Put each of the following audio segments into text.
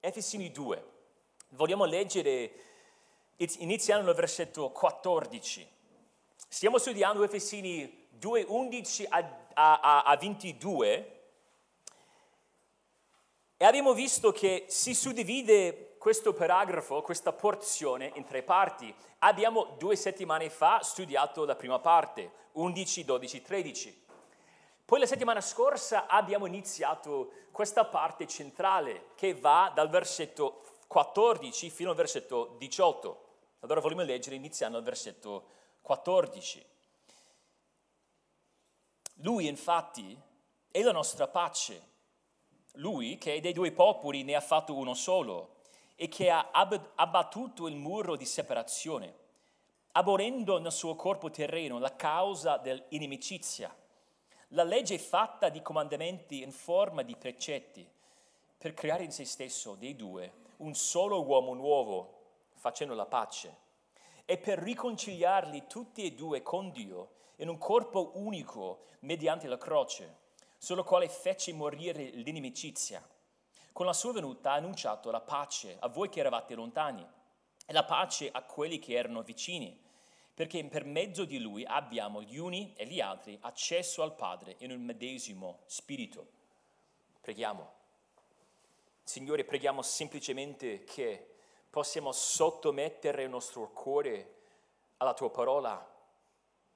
Efesini 2. Vogliamo leggere iniziando nel versetto 14. Stiamo studiando Efesini 2, 11 a, a, a 22 e abbiamo visto che si suddivide questo paragrafo, questa porzione in tre parti. Abbiamo due settimane fa studiato la prima parte, 11, 12, 13. Poi la settimana scorsa abbiamo iniziato questa parte centrale che va dal versetto 14 fino al versetto 18. Allora vogliamo leggere iniziando al versetto 14. Lui infatti è la nostra pace lui che dei due popoli ne ha fatto uno solo e che ha abbattuto il muro di separazione, aborrendo nel suo corpo terreno la causa dell'inimicizia, la legge fatta di comandamenti in forma di precetti, per creare in se stesso dei due un solo uomo nuovo, facendo la pace, e per riconciliarli tutti e due con Dio in un corpo unico mediante la croce sulla quale fece morire l'inimicizia. Con la sua venuta ha annunciato la pace a voi che eravate lontani e la pace a quelli che erano vicini, perché per mezzo di lui abbiamo gli uni e gli altri accesso al Padre in un medesimo spirito. Preghiamo. Signore, preghiamo semplicemente che possiamo sottomettere il nostro cuore alla tua parola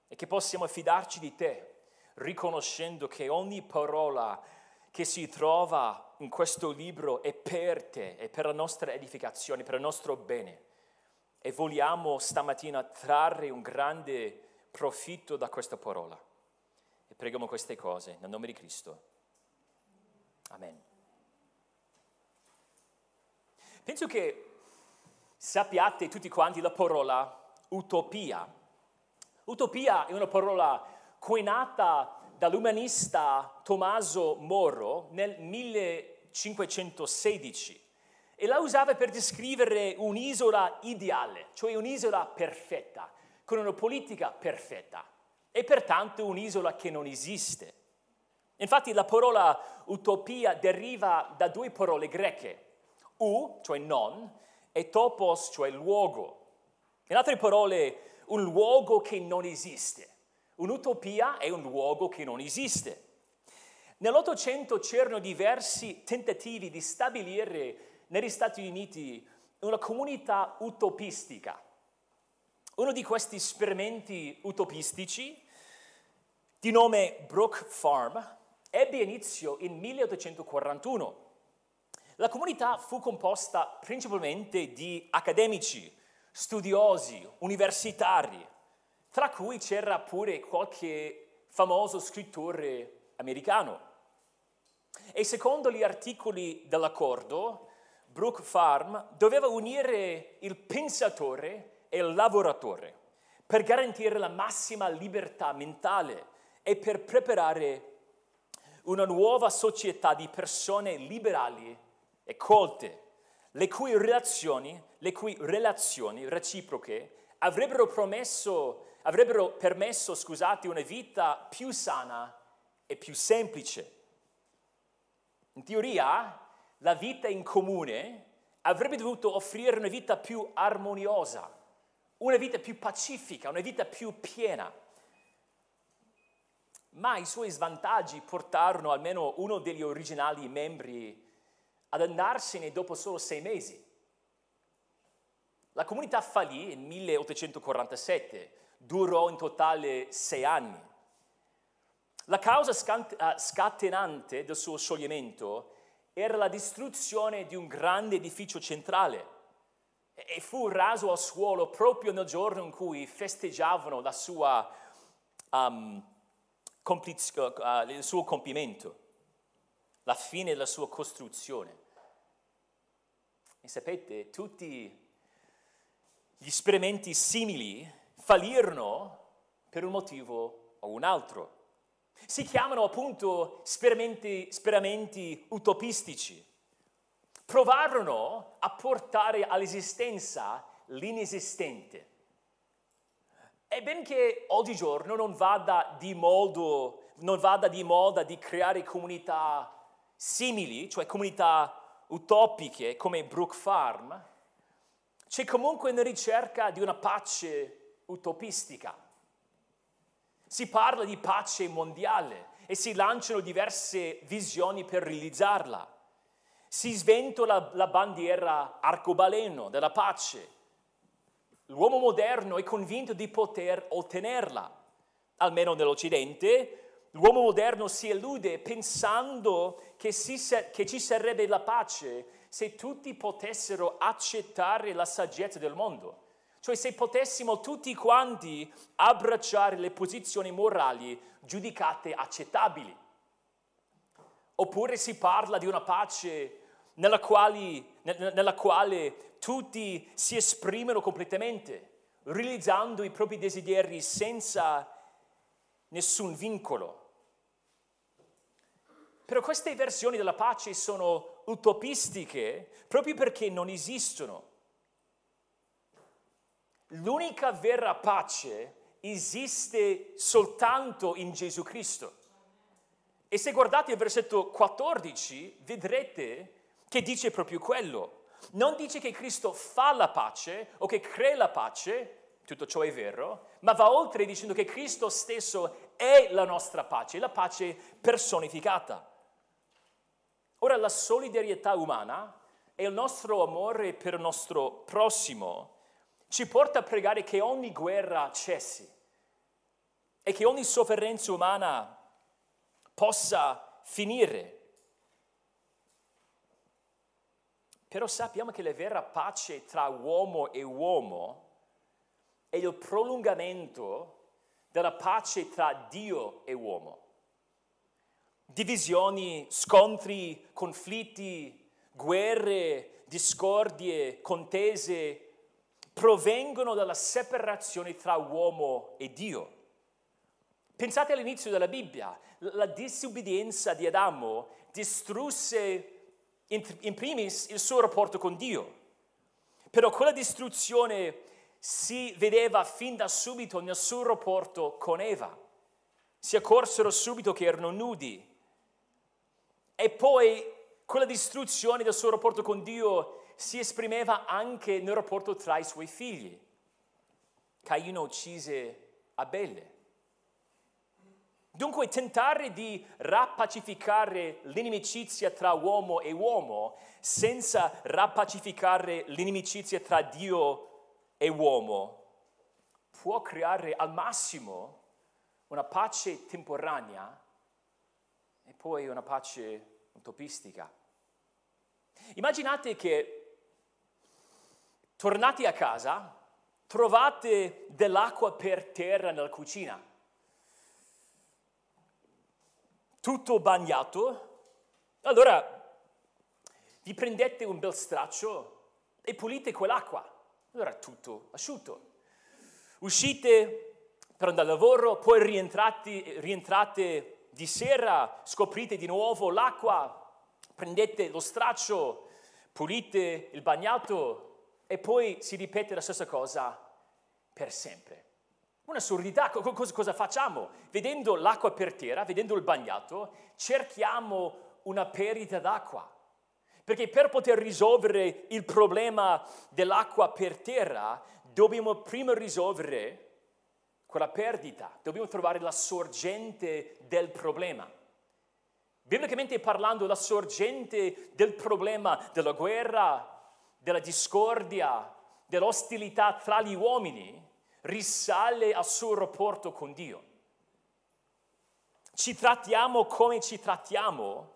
e che possiamo fidarci di te riconoscendo che ogni parola che si trova in questo libro è per te, è per la nostra edificazione, per il nostro bene. E vogliamo stamattina trarre un grande profitto da questa parola. E preghiamo queste cose nel nome di Cristo. Amen. Penso che sappiate tutti quanti la parola utopia. Utopia è una parola coinata dall'umanista Tommaso Moro nel 1516 e la usava per descrivere un'isola ideale, cioè un'isola perfetta, con una politica perfetta e pertanto un'isola che non esiste. Infatti la parola utopia deriva da due parole greche, u, cioè non, e topos, cioè luogo. In altre parole, un luogo che non esiste. Un'utopia è un luogo che non esiste. Nell'Ottocento c'erano diversi tentativi di stabilire negli Stati Uniti una comunità utopistica. Uno di questi esperimenti utopistici, di nome Brook Farm, ebbe inizio in 1841. La comunità fu composta principalmente di accademici, studiosi, universitari, tra cui c'era pure qualche famoso scrittore americano. E secondo gli articoli dell'accordo, Brook Farm doveva unire il pensatore e il lavoratore per garantire la massima libertà mentale e per preparare una nuova società di persone liberali e colte, le cui relazioni, le cui relazioni reciproche avrebbero promesso avrebbero permesso, scusate, una vita più sana e più semplice. In teoria, la vita in comune avrebbe dovuto offrire una vita più armoniosa, una vita più pacifica, una vita più piena. Ma i suoi svantaggi portarono almeno uno degli originali membri ad andarsene dopo solo sei mesi. La comunità fallì nel 1847 durò in totale sei anni. La causa eh, scatenante del suo scioglimento era la distruzione di un grande edificio centrale e fu raso al suolo proprio nel giorno in cui festeggiavano la sua, um, compliz- uh, il suo compimento, la fine della sua costruzione. E sapete, tutti gli esperimenti simili fallirono per un motivo o un altro. Si chiamano appunto sperimenti, sperimenti utopistici. Provarono a portare all'esistenza l'inesistente. E benché oggigiorno non vada di, modo, non vada di moda di creare comunità simili, cioè comunità utopiche come Brook Farm, c'è comunque una ricerca di una pace utopistica. Si parla di pace mondiale e si lanciano diverse visioni per realizzarla. Si sventola la bandiera arcobaleno della pace. L'uomo moderno è convinto di poter ottenerla, almeno nell'Occidente. L'uomo moderno si illude pensando che, si, che ci sarebbe la pace se tutti potessero accettare la saggezza del mondo. Cioè se potessimo tutti quanti abbracciare le posizioni morali giudicate accettabili. Oppure si parla di una pace nella quale, nella quale tutti si esprimono completamente, realizzando i propri desideri senza nessun vincolo. Però queste versioni della pace sono utopistiche proprio perché non esistono. L'unica vera pace esiste soltanto in Gesù Cristo. E se guardate il versetto 14, vedrete che dice proprio quello. Non dice che Cristo fa la pace o che crea la pace, tutto ciò è vero, ma va oltre dicendo che Cristo stesso è la nostra pace, la pace personificata. Ora la solidarietà umana e il nostro amore per il nostro prossimo ci porta a pregare che ogni guerra cessi e che ogni sofferenza umana possa finire. Però sappiamo che la vera pace tra uomo e uomo è il prolungamento della pace tra Dio e uomo. Divisioni, scontri, conflitti, guerre, discordie, contese provengono dalla separazione tra uomo e Dio. Pensate all'inizio della Bibbia, la disobbedienza di Adamo distrusse in primis il suo rapporto con Dio, però quella distruzione si vedeva fin da subito nel suo rapporto con Eva. Si accorsero subito che erano nudi. E poi quella distruzione del suo rapporto con Dio si esprimeva anche nel rapporto tra i suoi figli. Caino uccise Abele. Dunque tentare di rappacificare l'inimicizia tra uomo e uomo senza rappacificare l'inimicizia tra Dio e uomo può creare al massimo una pace temporanea e poi una pace utopistica. Immaginate che tornati a casa, trovate dell'acqua per terra nella cucina, tutto bagnato, allora vi prendete un bel straccio e pulite quell'acqua, allora tutto asciutto. Uscite per andare al lavoro, poi rientrate, rientrate di sera, scoprite di nuovo l'acqua, prendete lo straccio, pulite il bagnato, e poi si ripete la stessa cosa per sempre. Un'assurdità, cosa, cosa facciamo? Vedendo l'acqua per terra, vedendo il bagnato, cerchiamo una perdita d'acqua. Perché per poter risolvere il problema dell'acqua per terra, dobbiamo prima risolvere quella perdita, dobbiamo trovare la sorgente del problema. Biblicamente parlando, la sorgente del problema della guerra, della discordia, dell'ostilità tra gli uomini risale al suo rapporto con Dio. Ci trattiamo come ci trattiamo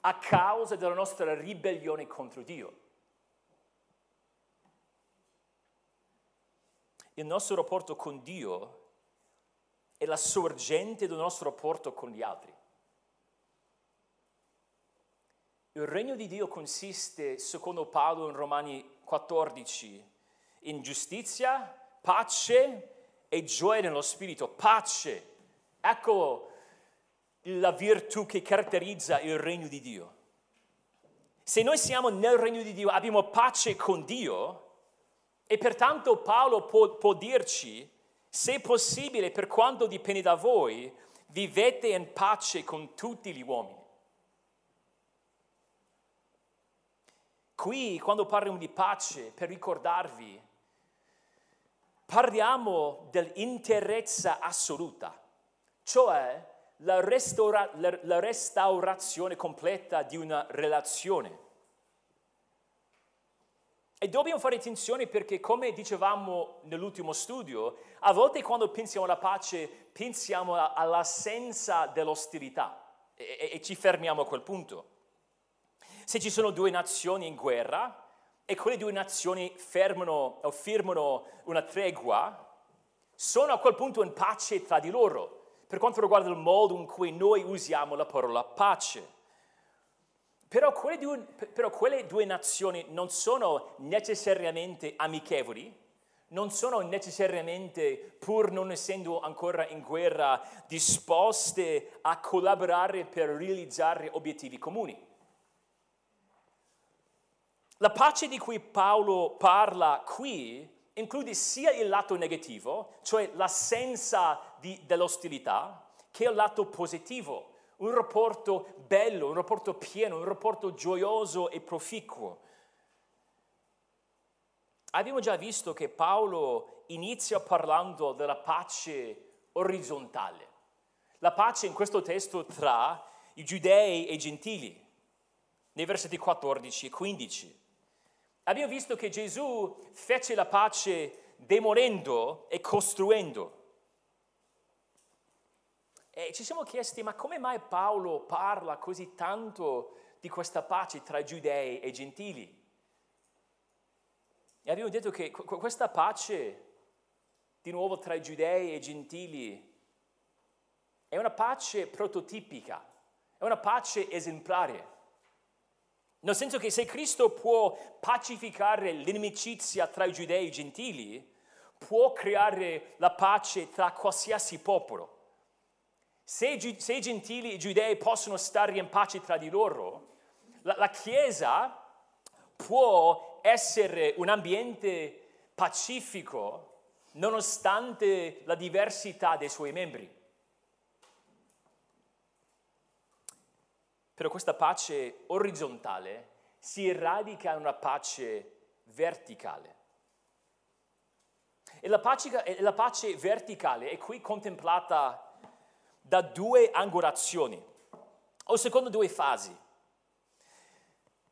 a causa della nostra ribellione contro Dio. Il nostro rapporto con Dio è la sorgente del nostro rapporto con gli altri. Il regno di Dio consiste, secondo Paolo in Romani 14, in giustizia, pace e gioia nello spirito. Pace. Ecco la virtù che caratterizza il regno di Dio. Se noi siamo nel regno di Dio, abbiamo pace con Dio e pertanto Paolo può, può dirci, se possibile, per quanto dipende da voi, vivete in pace con tutti gli uomini. Qui, quando parliamo di pace, per ricordarvi, parliamo dell'interezza assoluta, cioè la, restaura- la, la restaurazione completa di una relazione. E dobbiamo fare attenzione perché, come dicevamo nell'ultimo studio, a volte quando pensiamo alla pace pensiamo all'assenza dell'ostilità e, e, e ci fermiamo a quel punto. Se ci sono due nazioni in guerra e quelle due nazioni fermano o firmano una tregua, sono a quel punto in pace tra di loro per quanto riguarda il modo in cui noi usiamo la parola pace. Però quelle, due, però quelle due nazioni non sono necessariamente amichevoli, non sono necessariamente, pur non essendo ancora in guerra, disposte a collaborare per realizzare obiettivi comuni. La pace di cui Paolo parla qui include sia il lato negativo, cioè l'assenza di, dell'ostilità, che il lato positivo, un rapporto bello, un rapporto pieno, un rapporto gioioso e proficuo. Abbiamo già visto che Paolo inizia parlando della pace orizzontale, la pace in questo testo tra i giudei e i gentili, nei versetti 14 e 15. Abbiamo visto che Gesù fece la pace demolendo e costruendo. E ci siamo chiesti, ma come mai Paolo parla così tanto di questa pace tra giudei e gentili? E abbiamo detto che questa pace, di nuovo tra giudei e gentili, è una pace prototipica, è una pace esemplare. Nel senso che se Cristo può pacificare l'inimicizia tra i giudei e i gentili, può creare la pace tra qualsiasi popolo. Se, se i gentili e i giudei possono stare in pace tra di loro, la, la Chiesa può essere un ambiente pacifico nonostante la diversità dei suoi membri. Però questa pace orizzontale si radica in una pace verticale. E la pace, la pace verticale è qui contemplata da due angolazioni, o secondo due fasi.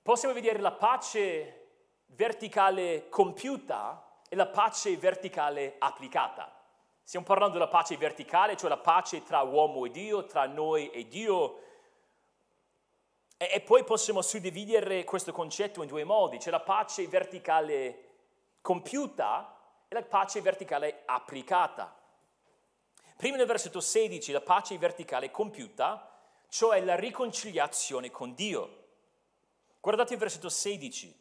Possiamo vedere la pace verticale compiuta e la pace verticale applicata. Stiamo parlando della pace verticale, cioè la pace tra uomo e Dio, tra noi e Dio, e, poi possiamo suddividere questo concetto in due modi, c'è la pace verticale compiuta e la pace verticale applicata. Prima nel versetto 16, la pace verticale compiuta, cioè la riconciliazione con Dio. Guardate il versetto 16.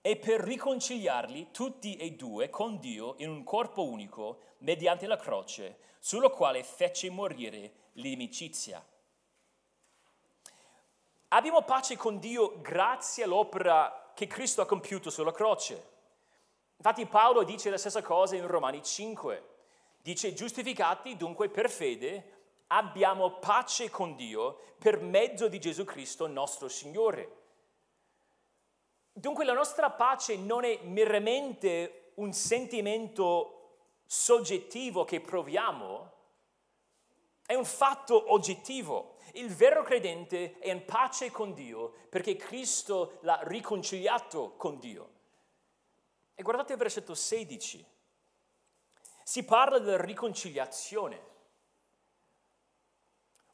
E per riconciliarli tutti e due con Dio in un corpo unico mediante la croce, sulla quale fece morire l'inimicizia. Abbiamo pace con Dio grazie all'opera che Cristo ha compiuto sulla croce. Infatti Paolo dice la stessa cosa in Romani 5. Dice giustificati dunque per fede abbiamo pace con Dio per mezzo di Gesù Cristo nostro Signore. Dunque la nostra pace non è meramente un sentimento soggettivo che proviamo, è un fatto oggettivo. Il vero credente è in pace con Dio perché Cristo l'ha riconciliato con Dio. E guardate il versetto 16. Si parla della riconciliazione.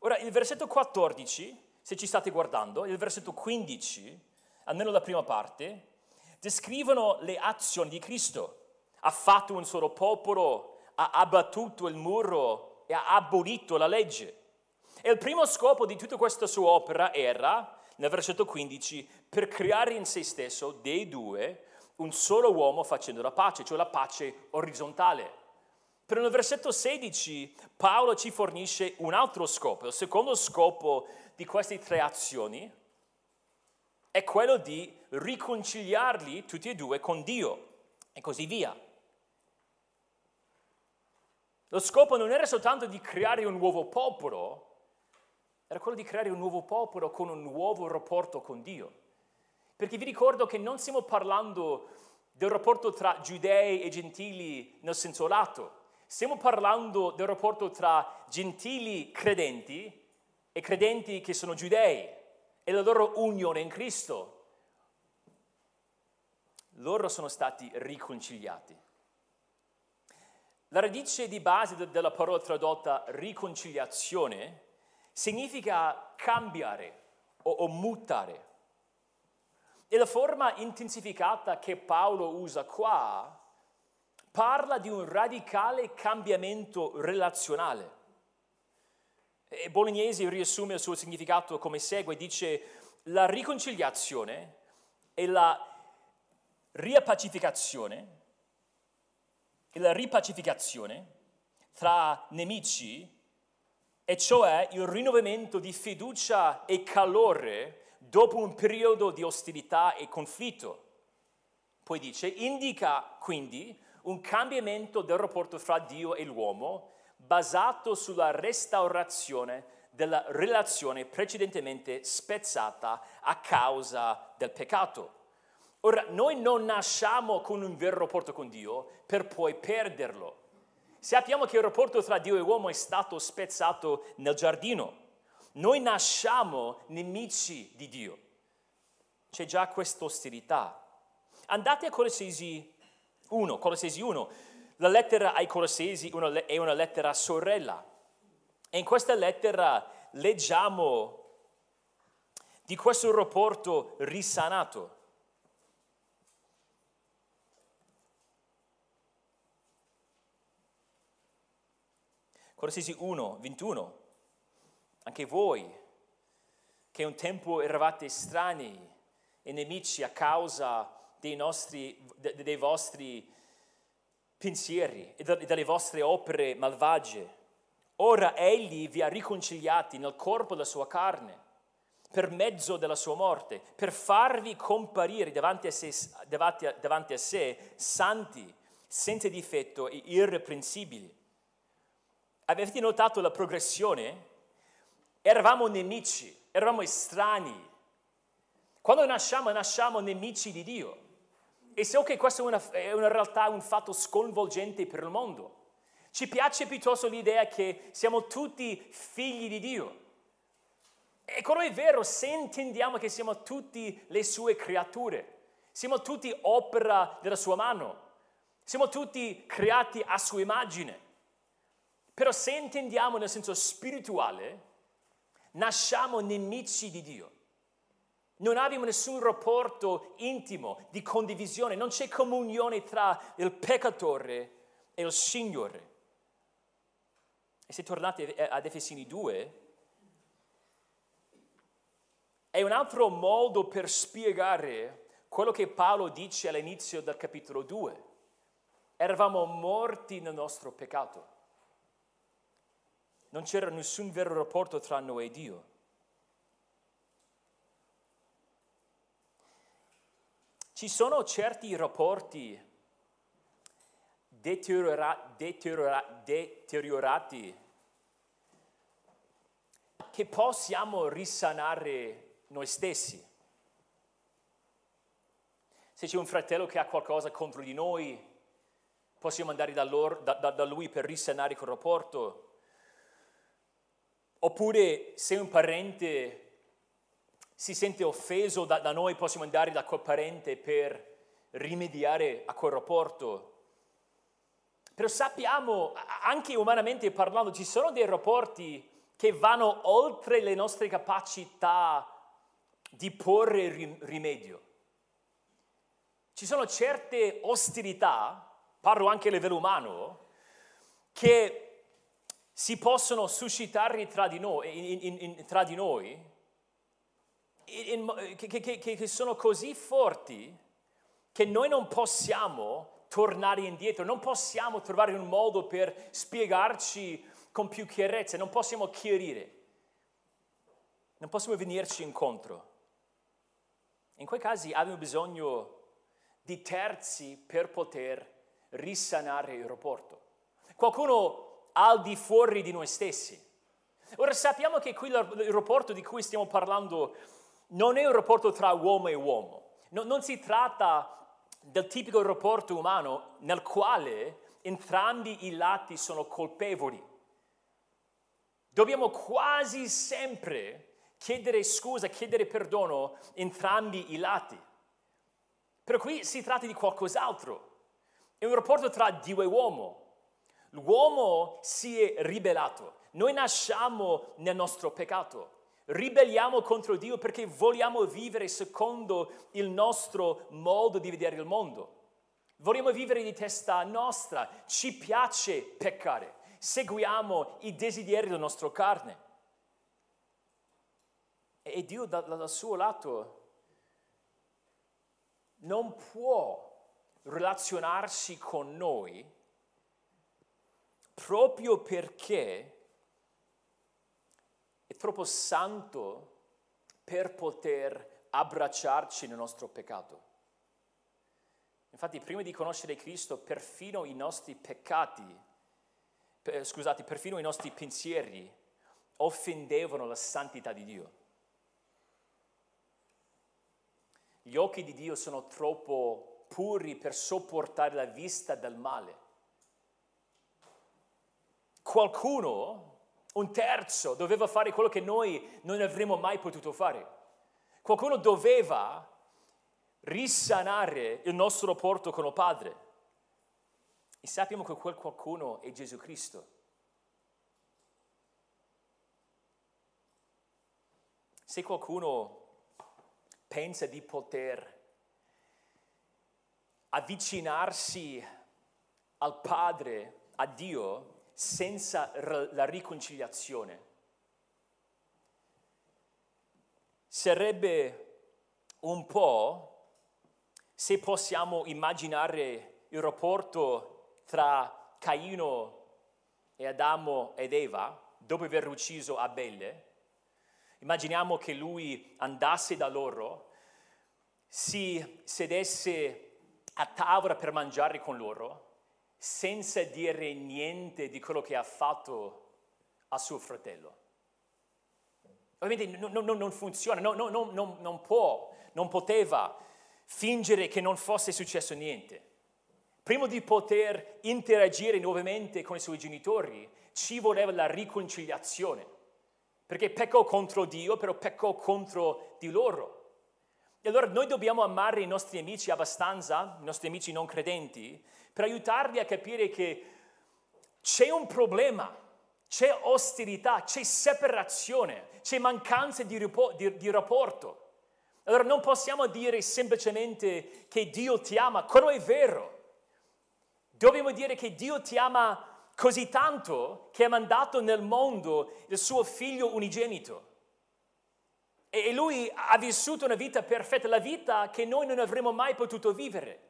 Ora, il versetto 14, se ci state guardando, il versetto 15, almeno la prima parte, descrivono le azioni di Cristo. Ha fatto un solo popolo, ha abbattuto il muro e ha abolito la legge. E il primo scopo di tutta questa sua opera era, nel versetto 15, per creare in se stesso dei due un solo uomo facendo la pace, cioè la pace orizzontale. Però nel versetto 16 Paolo ci fornisce un altro scopo. Il secondo scopo di queste tre azioni è quello di riconciliarli tutti e due con Dio e così via. Lo scopo non era soltanto di creare un nuovo popolo, era quello di creare un nuovo popolo con un nuovo rapporto con Dio. Perché vi ricordo che non stiamo parlando del rapporto tra giudei e gentili nel senso lato, stiamo parlando del rapporto tra gentili credenti e credenti che sono giudei e la loro unione in Cristo. Loro sono stati riconciliati. La radice di base della parola tradotta riconciliazione significa cambiare o, o mutare. E la forma intensificata che Paolo usa qua parla di un radicale cambiamento relazionale. E Bolognesi riassume il suo significato come segue, dice la riconciliazione e la riappacificazione e la ripacificazione tra nemici, e cioè il rinnovamento di fiducia e calore dopo un periodo di ostilità e conflitto. Poi dice, indica quindi un cambiamento del rapporto fra Dio e l'uomo basato sulla restaurazione della relazione precedentemente spezzata a causa del peccato. Ora, noi non nasciamo con un vero rapporto con Dio per poi perderlo. Sappiamo che il rapporto tra Dio e l'uomo è stato spezzato nel giardino. Noi nasciamo nemici di Dio. C'è già questa ostilità. Andate a Colossesi 1, Colossesi 1. La lettera ai Colossesi è una lettera sorella. E in questa lettera leggiamo di questo rapporto risanato. Colossesi 1, 21. Anche voi, che un tempo eravate strani e nemici a causa dei, nostri, dei vostri pensieri e delle vostre opere malvagie. Ora egli vi ha riconciliati nel corpo della sua carne per mezzo della sua morte, per farvi comparire davanti a sé, davanti a, davanti a sé santi, senza difetto e irreprensibili. Avete notato la progressione? Eravamo nemici, eravamo estranei. Quando nasciamo, nasciamo nemici di Dio. E so che questa è una, è una realtà, un fatto sconvolgente per il mondo. Ci piace piuttosto l'idea che siamo tutti figli di Dio. E quello è vero se intendiamo che siamo tutti le sue creature, siamo tutti opera della sua mano, siamo tutti creati a sua immagine. Però se intendiamo nel senso spirituale, nasciamo nemici di Dio. Non abbiamo nessun rapporto intimo di condivisione, non c'è comunione tra il peccatore e il Signore. E se tornate ad Efesini 2, è un altro modo per spiegare quello che Paolo dice all'inizio del capitolo 2. Eravamo morti nel nostro peccato. Non c'era nessun vero rapporto tra noi e Dio. Ci sono certi rapporti deteriora, deteriora, deteriorati che possiamo risanare noi stessi. Se c'è un fratello che ha qualcosa contro di noi, possiamo andare da, loro, da, da, lui per risanare quel rapporto. Oppure se un parente si sente offeso da, da noi, possiamo andare da quel parente per rimediare a quel rapporto. Però sappiamo, anche umanamente parlando, ci sono dei rapporti che vanno oltre le nostre capacità di porre rimedio. Ci sono certe ostilità, parlo anche a livello umano, che si possono suscitare tra di noi, in, in, tra di noi in, che, che, che sono così forti che noi non possiamo tornare indietro, non possiamo trovare un modo per spiegarci con più chiarezza, non possiamo chiarire, non possiamo venirci incontro. In quei casi abbiamo bisogno di terzi per poter risanare il rapporto. Qualcuno al di fuori di noi stessi. Ora sappiamo che qui il rapporto di cui stiamo parlando non è un rapporto tra uomo e uomo, No, non si tratta del tipico rapporto umano nel quale entrambi i lati sono colpevoli. Dobbiamo quasi sempre chiedere scusa, chiedere perdono entrambi i lati. Per qui si tratta di qualcos'altro. È un rapporto tra Dio e uomo. L'uomo si è ribellato. Noi nasciamo nel nostro peccato. Ribelliamo contro Dio perché vogliamo vivere secondo il nostro modo di vedere il mondo. Vogliamo vivere di testa nostra. Ci piace peccare. Seguiamo i desideri della nostra carne. E Dio dal, dal suo lato non può relazionarsi con noi proprio perché è troppo santo per poter abbracciarci nel nostro peccato. Infatti, prima di conoscere Cristo, perfino i nostri peccati, scusate, perfino i nostri pensieri offendevano la santità di Dio. Gli occhi di Dio sono troppo puri per sopportare la vista del male. Qualcuno, un terzo, doveva fare quello che noi non avremmo mai potuto fare. Qualcuno doveva risanare il nostro rapporto con il Padre. E sappiamo che quel qualcuno è Gesù Cristo. Se qualcuno pensa di poter avvicinarsi al Padre, a Dio, senza la riconciliazione. Sarebbe un po' se possiamo immaginare il rapporto tra Caino e Adamo ed Eva dopo aver ucciso Abele Immaginiamo che lui andasse da loro, si sedesse a tavola per mangiare con loro, senza dire niente di quello che ha fatto a suo fratello. Ovviamente non, non, non funziona, non, non, può, non poteva fingere che non fosse successo niente. Prima di poter interagire nuovamente con i suoi genitori, ci voleva la riconciliazione perché peccò contro Dio, però peccò contro di loro. E allora noi dobbiamo amare i nostri amici abbastanza, i nostri amici non credenti, per aiutarli a capire che c'è un problema, c'è ostilità, c'è separazione, c'è mancanza di, di, di rapporto. Allora non possiamo dire semplicemente che Dio ti ama, quello è vero. Dobbiamo dire che Dio ti ama così tanto che ha mandato nel mondo il suo figlio unigenito. E lui ha vissuto una vita perfetta, la vita che noi non avremmo mai potuto vivere.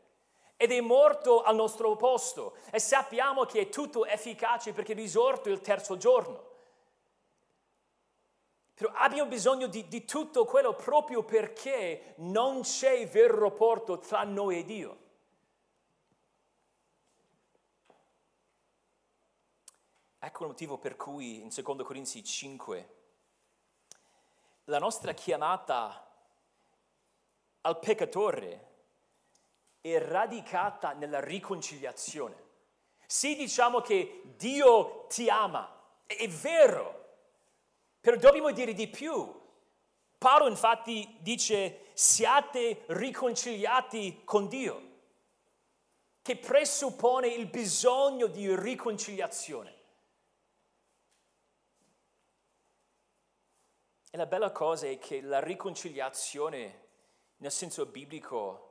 Ed è morto al nostro posto. E sappiamo che è tutto efficace perché è risorto il terzo giorno. Però abbiamo bisogno di, di tutto quello proprio perché non c'è vero rapporto tra noi e Dio. Ecco il motivo per cui in 2 Corinzi 5 la nostra chiamata al peccatore è radicata nella riconciliazione. Sì, diciamo che Dio ti ama, è vero, però dobbiamo dire di più. Paolo infatti dice siate riconciliati con Dio, che presuppone il bisogno di riconciliazione. E la bella cosa è che la riconciliazione, nel senso biblico,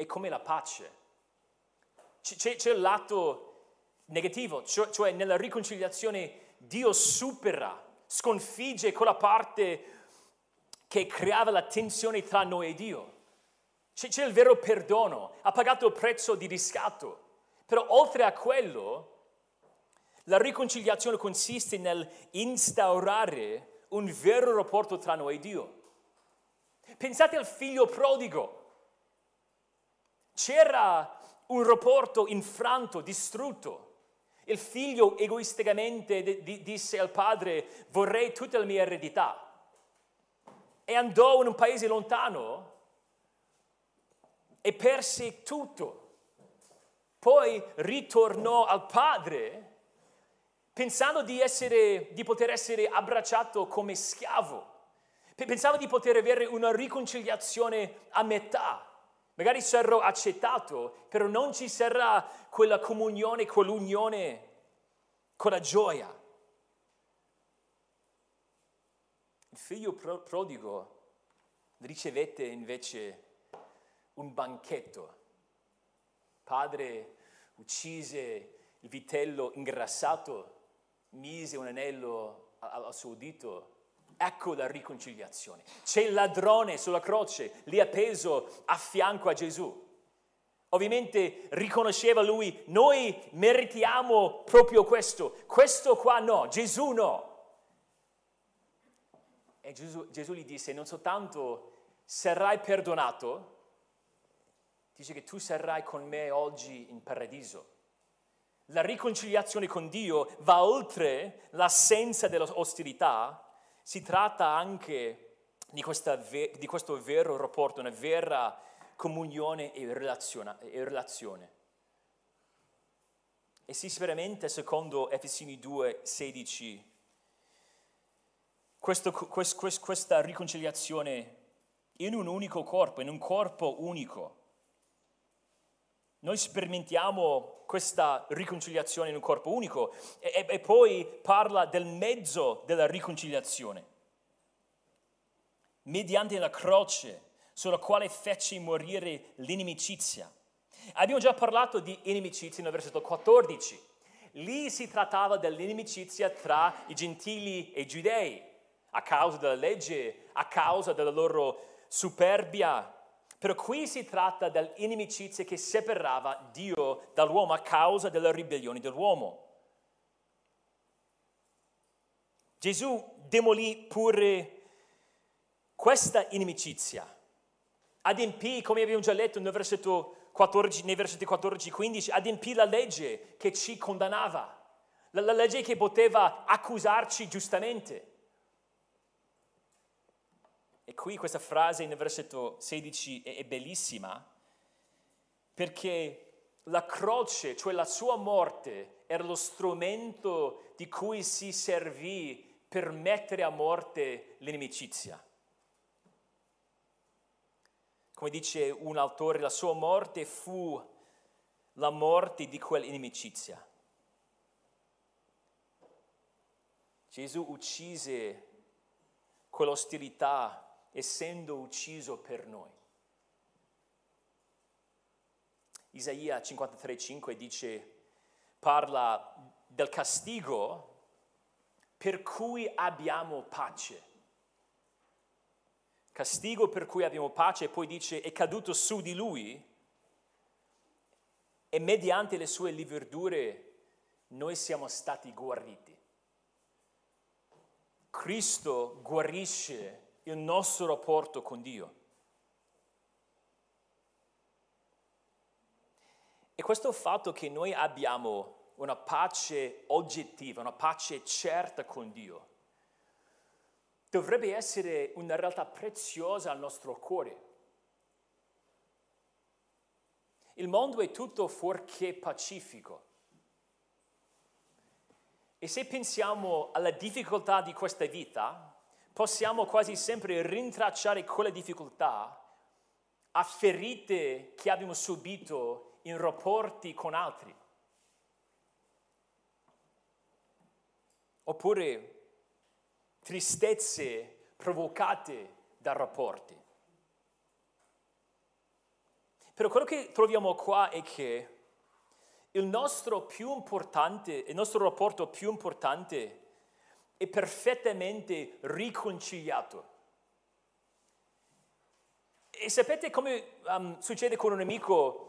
è come la pace. C'è, c'è il lato negativo, cioè, cioè nella riconciliazione Dio supera, sconfigge quella parte che creava la tensione tra noi e Dio. C'è, c'è il vero perdono, ha pagato il prezzo di riscatto. Però oltre a quello, la riconciliazione consiste nel instaurare un vero rapporto tra noi e Dio. Pensate al figlio prodigo. C'era un rapporto infranto, distrutto. Il figlio egoisticamente disse al padre vorrei tutta la mia eredità. E andò in un paese lontano e perse tutto. Poi ritornò al padre pensando di, essere, di poter essere abbracciato come schiavo. Pensava di poter avere una riconciliazione a metà. Magari sarò accettato, però non ci sarà quella comunione, quell'unione con la gioia. Il figlio prodigo ricevette invece un banchetto. Padre uccise il vitello ingrassato, mise un anello al suo dito. Ecco la riconciliazione. C'è il ladrone sulla croce, lì appeso a fianco a Gesù. Ovviamente riconosceva lui, noi meritiamo proprio questo, questo qua no, Gesù no. E Gesù, Gesù gli disse, non soltanto sarai perdonato, dice che tu sarai con me oggi in paradiso. La riconciliazione con Dio va oltre l'assenza dell'ostilità, si tratta anche di, ve- di questo vero rapporto, una vera comunione e relazione. E si sperimenta secondo Efesini 2, 16 questo, quest, quest, questa riconciliazione in un unico corpo, in un corpo unico. Noi sperimentiamo questa riconciliazione in un corpo unico e, e poi parla del mezzo della riconciliazione. Mediante la croce sulla quale fece morire l'inimicizia. Abbiamo già parlato di inimicizia nel versetto 14. Lì si trattava dell'inimicizia tra i gentili e i giudei a causa della legge, a causa della loro superbia. Però qui si tratta dell'inimicizia che separava Dio dall'uomo a causa della ribellione dell'uomo. Gesù demolì pure questa inimicizia. Adempì, come abbiamo già letto nel versetto 14, nei versetti 14 e 15, adempì la legge che ci condannava, la, la legge che poteva accusarci giustamente. E qui questa frase nel versetto 16 è, bellissima perché la croce, cioè la sua morte, era lo strumento di cui si servì per mettere a morte l'inimicizia. Come dice un autore, la sua morte fu la morte di quell'inimicizia. Gesù uccise quell'ostilità essendo ucciso per noi. Isaia 53,5 dice, parla del castigo per cui abbiamo pace. Castigo per cui abbiamo pace e poi dice è caduto su di lui e mediante le sue liverdure noi siamo stati guariti. Cristo guarisce il nostro rapporto con Dio. E questo fatto che noi abbiamo una pace oggettiva, una pace certa con Dio, dovrebbe essere una realtà preziosa al nostro cuore. Il mondo è tutto fuorché pacifico. E se pensiamo alla difficoltà di questa vita, possiamo quasi sempre rintracciare quelle difficoltà a ferite che abbiamo subito in rapporti con altri. Oppure tristezze provocate da rapporti. Però quello che troviamo qua è che il nostro più importante, il nostro rapporto più importante è perfettamente riconciliato. E sapete come um, succede con un amico?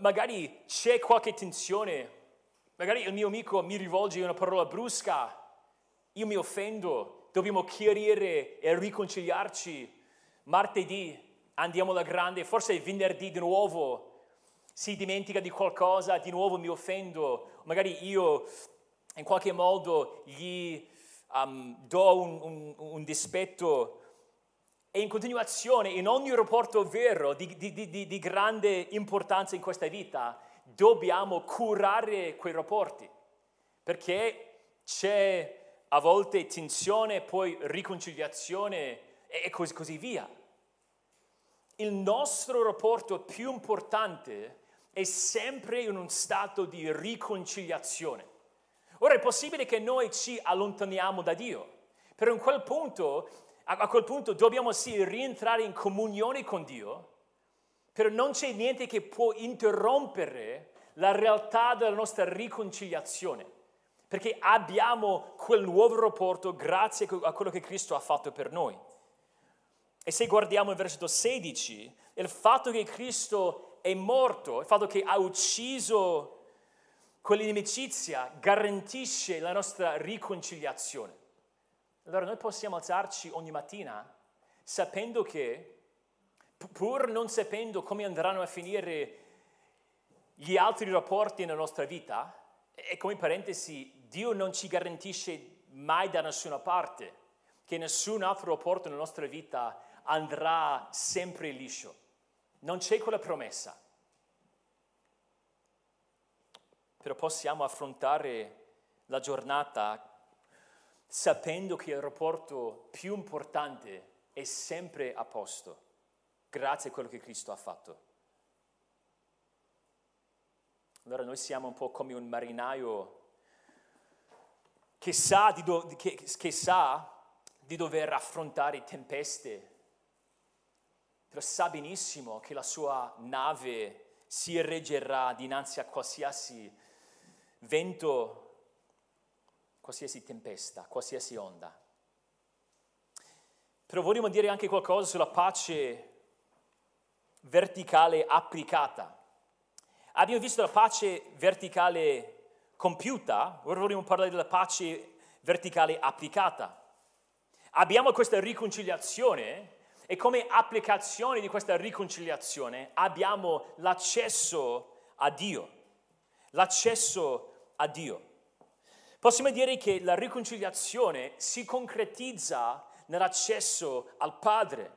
magari c'è qualche tensione, magari il mio amico mi rivolge una parola brusca, io mi offendo, dobbiamo chiarire e riconciliarci. Martedì andiamo alla grande, forse venerdì di nuovo si dimentica di qualcosa, di nuovo mi offendo, magari io in qualche modo gli um, do un, un, un dispetto e, in continuazione, in ogni rapporto vero di, di, di, di grande importanza in questa vita, dobbiamo curare quei rapporti, perché c'è a volte tensione, poi riconciliazione e così, così via. Il nostro rapporto più importante è sempre in un stato di riconciliazione. Ora è possibile che noi ci allontaniamo da Dio, però in quel punto, a quel punto dobbiamo sì rientrare in comunione con Dio, però non c'è niente che può interrompere la realtà della nostra riconciliazione, perché abbiamo quel nuovo rapporto grazie a quello che Cristo ha fatto per noi. E se guardiamo il versetto 16, il fatto che Cristo è morto, il fatto che ha ucciso quell'inimicizia, garantisce la nostra riconciliazione. Allora noi possiamo alzarci ogni mattina sapendo che, pur non sapendo come andranno a finire gli altri rapporti nella nostra vita, e come parentesi, Dio non ci garantisce mai da nessuna parte che nessun altro rapporto nella nostra vita andrà sempre liscio. Non c'è quella promessa. Però possiamo affrontare la giornata sapendo che il rapporto più importante è sempre a posto, grazie a quello che Cristo ha fatto. Allora noi siamo un po' come un marinaio che sa di, do- che, che sa di dover affrontare tempeste però sa benissimo che la sua nave si reggerà dinanzi a qualsiasi vento, qualsiasi tempesta, qualsiasi onda. Però vogliamo dire anche qualcosa sulla pace verticale applicata. Abbiamo visto la pace verticale compiuta, ora vogliamo parlare della pace verticale applicata. Abbiamo questa riconciliazione e come applicazione di questa riconciliazione abbiamo l'accesso a Dio. L'accesso a Dio. Possiamo dire che la riconciliazione si concretizza nell'accesso al Padre.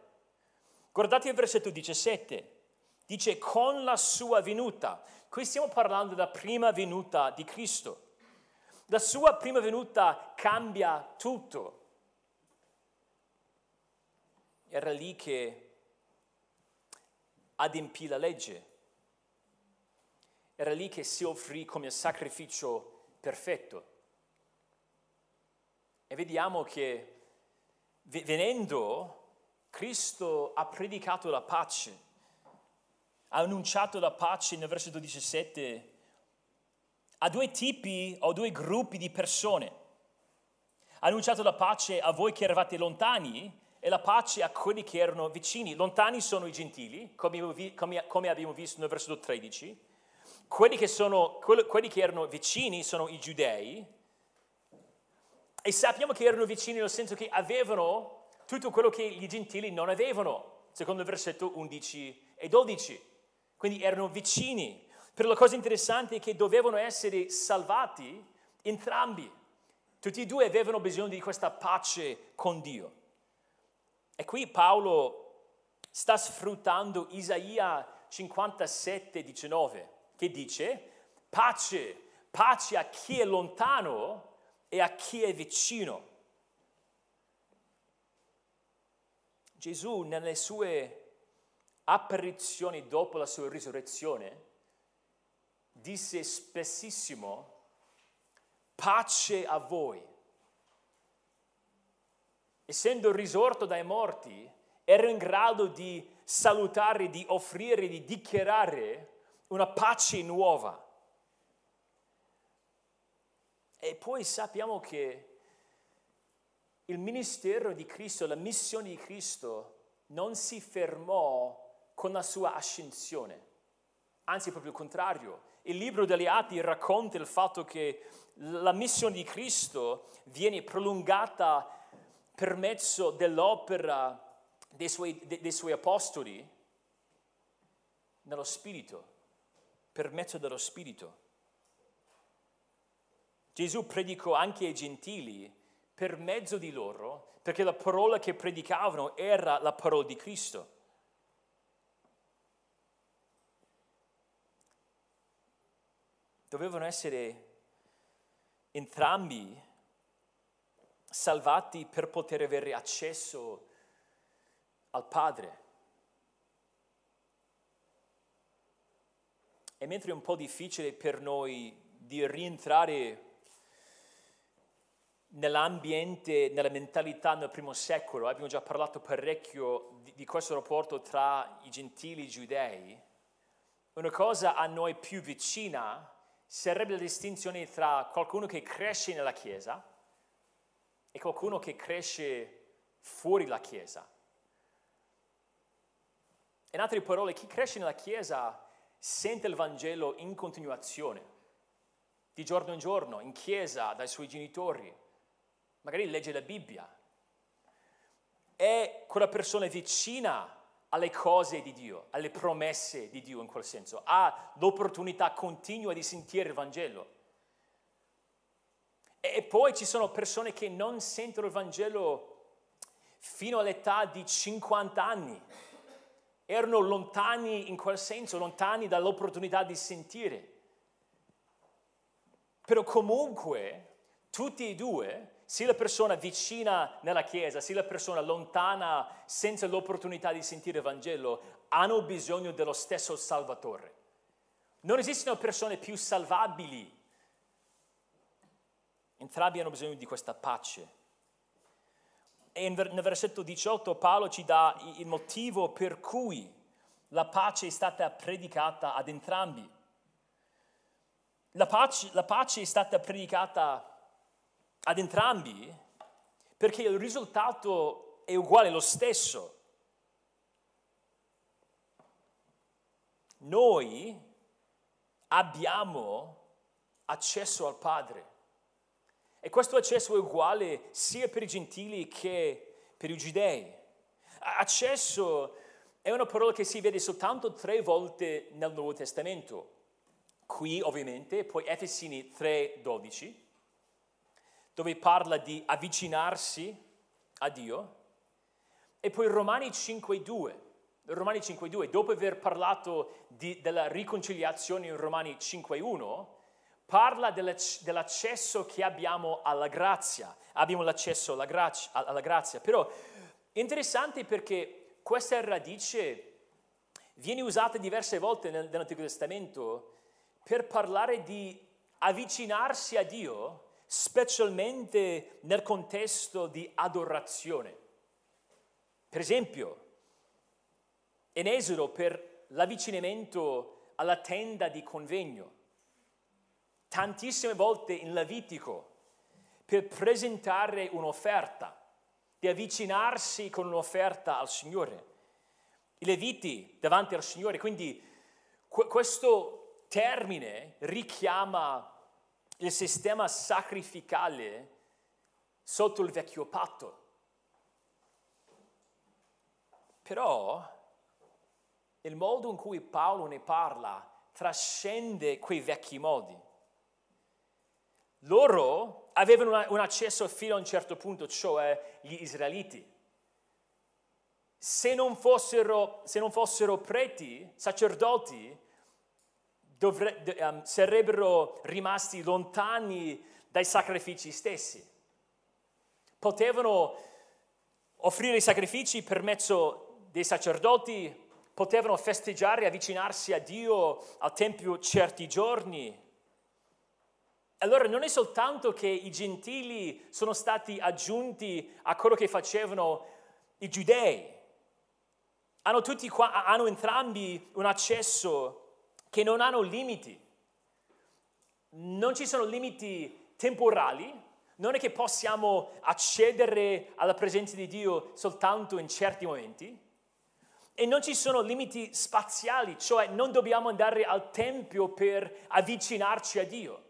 Guardate il versetto 17. Dice con la sua venuta. Qui stiamo parlando della prima venuta di Cristo. La sua prima venuta cambia tutto era lì che adempì la legge, era lì che si offrì come sacrificio perfetto. E vediamo che venendo Cristo ha predicato la pace, ha annunciato la pace nel versetto 17 a due tipi o due gruppi di persone. Ha annunciato la pace a voi che eravate lontani e la pace a quelli che erano vicini. Lontani sono i gentili, come abbiamo visto nel versetto 13. Quelli che, sono, quelli che erano vicini sono i giudei. E sappiamo che erano vicini nel senso che avevano tutto quello che gli gentili non avevano, secondo il versetto 11 e 12. Quindi erano vicini. Però la cosa interessante è che dovevano essere salvati entrambi. Tutti e due avevano bisogno di questa pace con Dio. E qui Paolo sta sfruttando Isaia 57, 19, che dice, pace, pace a chi è lontano e a chi è vicino. Gesù nelle sue apparizioni dopo la sua risurrezione disse spessissimo, pace a voi essendo risorto dai morti, era in grado di salutare, di offrire, di dichiarare una pace nuova. E poi sappiamo che il ministero di Cristo, la missione di Cristo non si fermò con la sua ascensione, anzi proprio il contrario. Il libro degli Atti racconta il fatto che la missione di Cristo viene prolungata per mezzo dell'opera dei suoi, dei suoi apostoli nello Spirito, per mezzo dello Spirito. Gesù predicò anche ai gentili per mezzo di loro, perché la parola che predicavano era la parola di Cristo. Dovevano essere entrambi salvati per poter avere accesso al Padre. E mentre è un po' difficile per noi di rientrare nell'ambiente, nella mentalità nel primo secolo, abbiamo già parlato parecchio di, di questo rapporto tra i gentili e i giudei, una cosa a noi più vicina sarebbe la distinzione tra qualcuno che cresce nella Chiesa e qualcuno che cresce fuori la Chiesa. In altre parole, chi cresce nella Chiesa sente il Vangelo in continuazione, di giorno in giorno, in chiesa, dai suoi genitori, magari legge la Bibbia. È quella persona vicina alle cose di Dio, alle promesse di Dio in quel senso, ha l'opportunità continua di sentire il Vangelo. E poi ci sono persone che non sentono il Vangelo fino all'età di 50 anni. Erano lontani in quel senso, lontani dall'opportunità di sentire. Però comunque tutti e due sia la persona vicina nella Chiesa, sia la persona lontana senza l'opportunità di sentire il Vangelo, hanno bisogno dello stesso Salvatore. Non esistono persone più salvabili. Entrambi hanno bisogno di questa pace. E nel versetto 18 Paolo ci dà il motivo per cui la pace è stata predicata ad entrambi. La pace, la pace è stata predicata ad entrambi perché il risultato è uguale, lo stesso. Noi abbiamo accesso al Padre e questo accesso è uguale sia per i gentili che per i giudei. Accesso è una parola che si vede soltanto tre volte nel Nuovo Testamento. Qui ovviamente, poi Efesini 3:12 dove parla di avvicinarsi a Dio, e poi Romani 5.2. Romani 5.2, dopo aver parlato di, della riconciliazione in Romani 5.1, parla dell'accesso che abbiamo alla grazia. Abbiamo l'accesso alla grazia, alla grazia. Però è interessante perché questa radice viene usata diverse volte nell'Antico Testamento per parlare di avvicinarsi a Dio specialmente nel contesto di adorazione. Per esempio, in Esodo per l'avvicinamento alla tenda di convegno, tantissime volte in Levitico per presentare un'offerta, di avvicinarsi con un'offerta al Signore. I Leviti davanti al Signore, quindi questo termine richiama il sistema sacrificale sotto il vecchio patto. Però il modo in cui Paolo ne parla trascende quei vecchi modi. Loro avevano un accesso fino a un certo punto, cioè gli israeliti. Se non fossero, se non fossero preti, sacerdoti, dovre, um, sarebbero rimasti lontani dai sacrifici stessi. Potevano offrire i sacrifici per mezzo dei sacerdoti, potevano festeggiare avvicinarsi a Dio al Tempio certi giorni. Allora non è soltanto che i gentili sono stati aggiunti a quello che facevano i giudei, hanno, tutti hanno entrambi un accesso che non hanno limiti. Non ci sono limiti temporali, non è che possiamo accedere alla presenza di Dio soltanto in certi momenti. E non ci sono limiti spaziali, cioè non dobbiamo andare al Tempio per avvicinarci a Dio.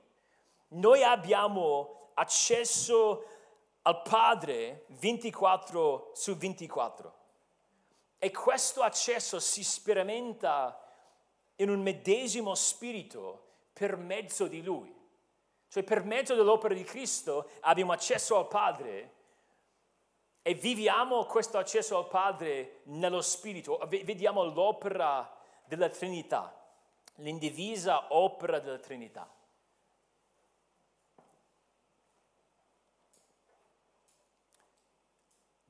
Noi abbiamo accesso al Padre 24 su 24. E questo accesso si sperimenta in un medesimo spirito per mezzo di Lui. Cioè per mezzo dell'opera di Cristo abbiamo accesso al Padre e viviamo questo accesso al Padre nello Spirito. Vediamo l'opera della Trinità, l'indivisa opera della Trinità.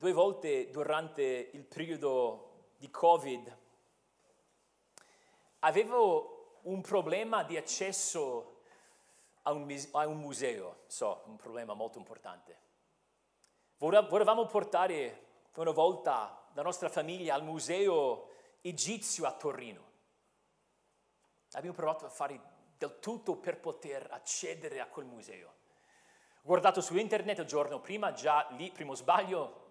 Due volte durante il periodo di Covid avevo un problema di accesso a un, a un museo, so, un problema molto importante. Volevamo portare una volta la nostra famiglia al museo egizio a Torino. Abbiamo provato a fare del tutto per poter accedere a quel museo. Ho guardato su internet il giorno prima, già lì, primo sbaglio,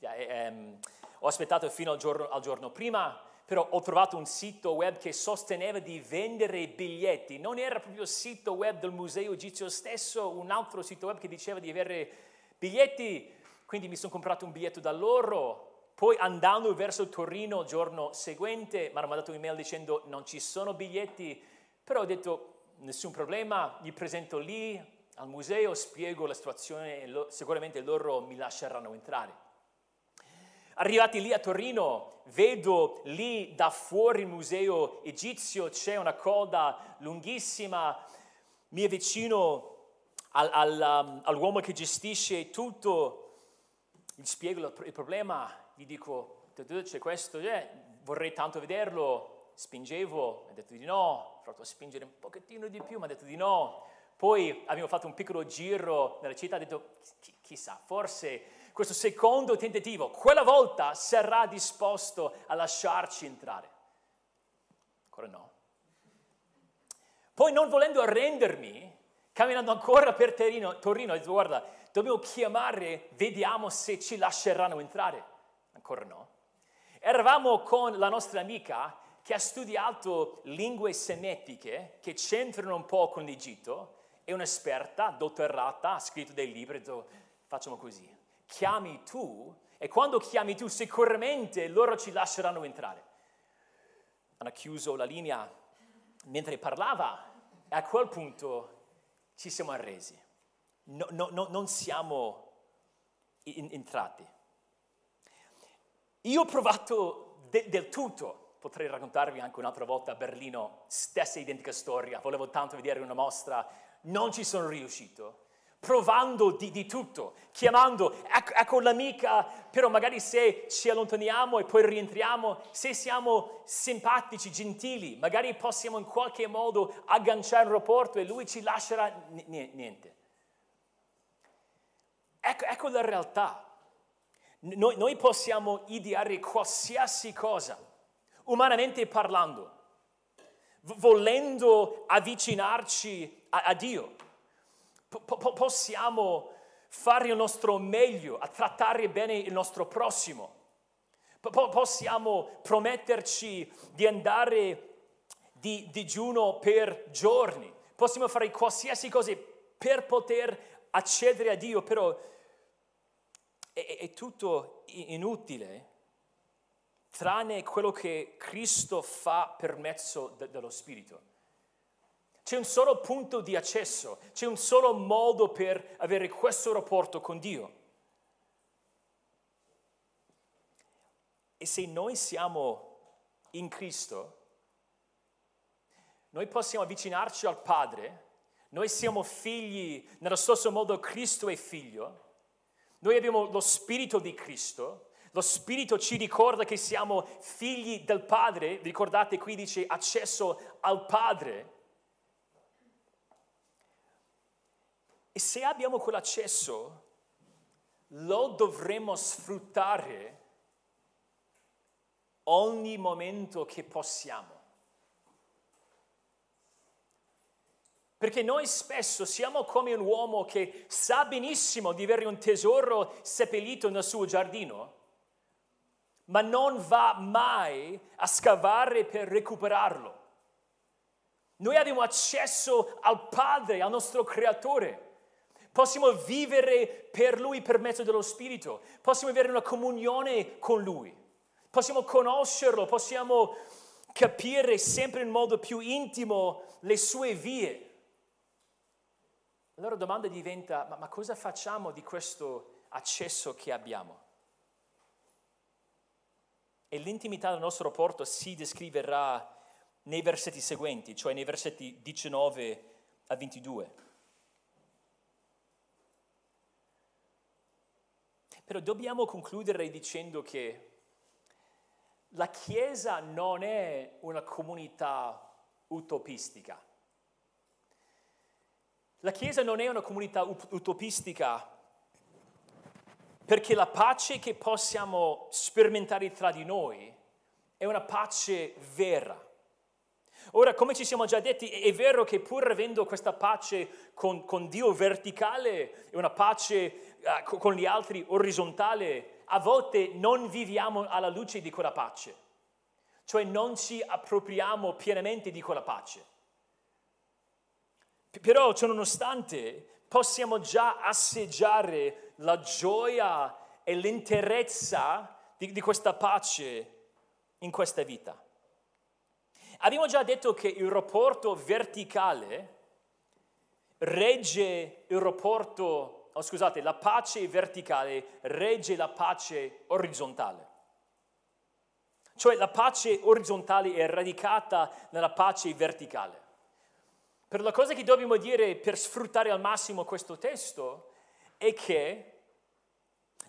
ehm, ho aspettato fino al giorno, al giorno prima, però ho trovato un sito web che sosteneva di vendere biglietti. Non era proprio il sito web del museo egizio stesso, un altro sito web che diceva di avere biglietti, quindi mi sono comprato un biglietto da loro. Poi andando verso Torino il giorno seguente mi hanno mandato un'email dicendo non ci sono biglietti, però ho detto nessun problema, li presento lì al museo, spiego la situazione e sicuramente loro mi lasceranno entrare. Arrivati lì a Torino, vedo lì da fuori il museo egizio, c'è una coda lunghissima, mi avvicino al, al, um, all'uomo che gestisce tutto, gli spiego il problema, gli dico, c'è questo, eh, vorrei tanto vederlo, spingevo, ha detto di no, ho provato spingere un pochettino di più, mi ha detto di no, poi abbiamo fatto un piccolo giro nella città, ha detto chissà, forse questo secondo tentativo, quella volta sarà disposto a lasciarci entrare. Ancora no. Poi non volendo arrendermi, camminando ancora per Torino, Torino detto guarda, dobbiamo chiamare, vediamo se ci lasceranno entrare. Ancora no. Eravamo con la nostra amica che ha studiato lingue semetiche che c'entrano un po' con l'Egitto, è un'esperta, dottorata, ha scritto dei libri, facciamo così chiami tu e quando chiami tu sicuramente loro ci lasceranno entrare. Hanno chiuso la linea mentre parlava e a quel punto ci siamo arresi. No, no, no, non siamo in, entrati. Io ho provato de, del tutto, potrei raccontarvi anche un'altra volta a Berlino, stessa identica storia, volevo tanto vedere una mostra, non ci sono riuscito provando di, di tutto, chiamando, ecco, ecco, l'amica, però magari se ci allontaniamo e poi rientriamo, se siamo simpatici, gentili, magari possiamo in qualche modo agganciare un rapporto e lui ci lascerà niente. Ecco, ecco la realtà. Noi, noi, possiamo ideare qualsiasi cosa, umanamente parlando, volendo avvicinarci a, a Dio po- possiamo fare il nostro meglio a trattare bene il nostro prossimo. Po- possiamo prometterci di andare di digiuno per giorni. Possiamo fare qualsiasi cosa per poter accedere a Dio, però è, è tutto inutile tranne quello che Cristo fa per mezzo de- dello Spirito. C'è un solo punto di accesso, c'è un solo modo per avere questo rapporto con Dio. E se noi siamo in Cristo, noi possiamo avvicinarci al Padre, noi siamo figli nello stesso modo Cristo è figlio, noi abbiamo lo Spirito di Cristo, lo Spirito ci ricorda che siamo figli del Padre, ricordate qui dice accesso al Padre. E se abbiamo quell'accesso, lo dovremo sfruttare ogni momento che possiamo. Perché noi spesso siamo come un uomo che sa benissimo di avere un tesoro seppellito nel suo giardino, ma non va mai a scavare per recuperarlo. Noi abbiamo accesso al Padre, al nostro Creatore. Possiamo vivere per Lui per mezzo dello Spirito, possiamo avere una comunione con Lui, possiamo conoscerlo, possiamo capire sempre in modo più intimo le sue vie. Allora la domanda diventa, ma, ma cosa facciamo di questo accesso che abbiamo? E l'intimità del nostro rapporto si descriverà nei versetti seguenti, cioè nei versetti 19 a 22. Però dobbiamo concludere dicendo che la Chiesa non è una comunità utopistica. La Chiesa non è una comunità utopistica perché la pace che possiamo sperimentare tra di noi è una pace vera. Ora, come ci siamo già detti, è vero che pur avendo questa pace con, con Dio verticale e una pace uh, con gli altri orizzontale, a volte non viviamo alla luce di quella pace, cioè non ci appropriamo pienamente di quella pace. Però, ciononostante, possiamo già assaggiare la gioia e l'interezza di, di questa pace in questa vita. Abbiamo già detto che il rapporto verticale regge il rapporto, oh, scusate, la pace verticale regge la pace orizzontale. Cioè la pace orizzontale è radicata nella pace verticale. Per la cosa che dobbiamo dire per sfruttare al massimo questo testo è che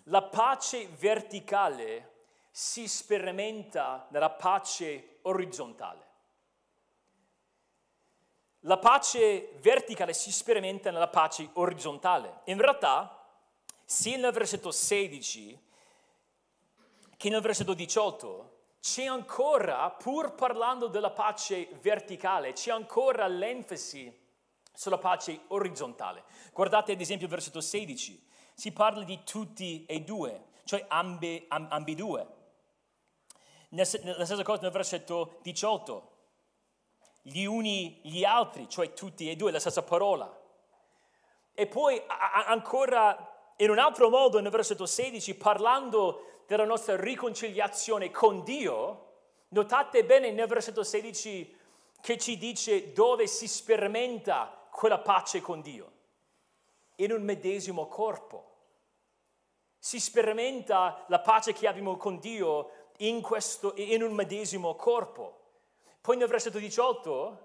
la pace verticale si sperimenta nella pace orizzontale. La pace verticale si sperimenta nella pace orizzontale. In realtà, sia nel versetto 16 che nel versetto 18, c'è ancora, pur parlando della pace verticale, c'è ancora l'enfasi sulla pace orizzontale. Guardate ad esempio il versetto 16, si parla di tutti e due, cioè ambi, amb, ambidue. La stessa cosa nel versetto 18, gli uni gli altri, cioè tutti e due, la stessa parola. E poi ancora in un altro modo nel versetto 16, parlando della nostra riconciliazione con Dio, notate bene nel versetto 16 che ci dice dove si sperimenta quella pace con Dio, in un medesimo corpo. Si sperimenta la pace che abbiamo con Dio in, questo, in un medesimo corpo. Poi nel versetto 18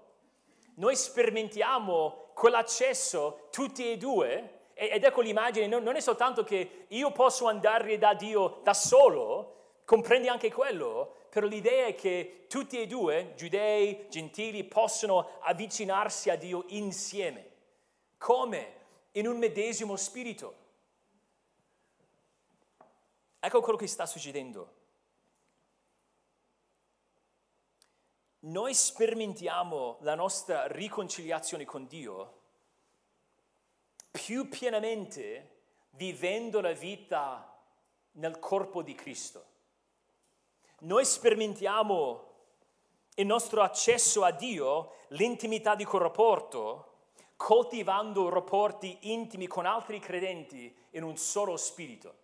noi sperimentiamo quell'accesso tutti e due ed ecco l'immagine, non è soltanto che io posso andare da Dio da solo, comprendi anche quello, però l'idea è che tutti e due, giudei, gentili, possono avvicinarsi a Dio insieme. Come? In un medesimo spirito. Ecco quello che sta succedendo. Noi sperimentiamo la nostra riconciliazione con Dio più pienamente vivendo la vita nel corpo di Cristo. Noi sperimentiamo il nostro accesso a Dio, l'intimità di quel rapporto, coltivando rapporti intimi con altri credenti in un solo spirito.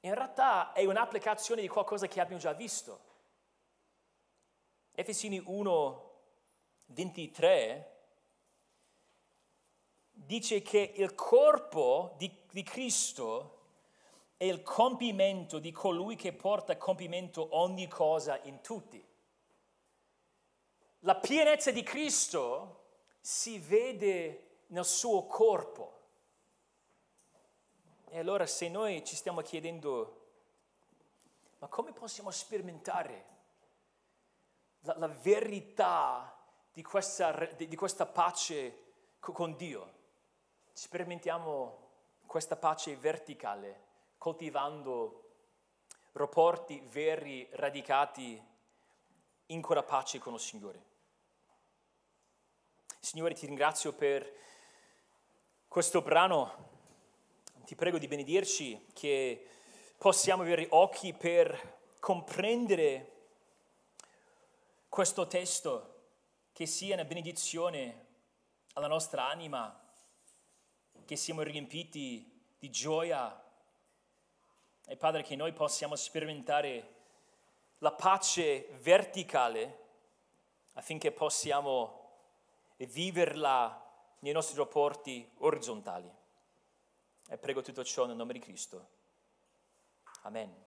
In realtà è un'applicazione di qualcosa che abbiamo già visto. Efesini 1, 23 dice che il corpo di, di Cristo è il compimento di colui che porta a compimento ogni cosa in tutti. La pienezza di Cristo si vede nel suo corpo. E allora se noi ci stiamo chiedendo, ma come possiamo sperimentare la, la verità di questa, di questa pace con Dio? sperimentiamo questa pace verticale, coltivando rapporti veri, radicati in quella pace con il Signore. Signore, ti ringrazio per questo brano, ti prego di benedirci, che possiamo avere occhi per comprendere questo testo, che sia una benedizione alla nostra anima che siamo riempiti di gioia e Padre che noi possiamo sperimentare la pace verticale affinché possiamo viverla nei nostri rapporti orizzontali. E prego tutto ciò nel nome di Cristo. Amen.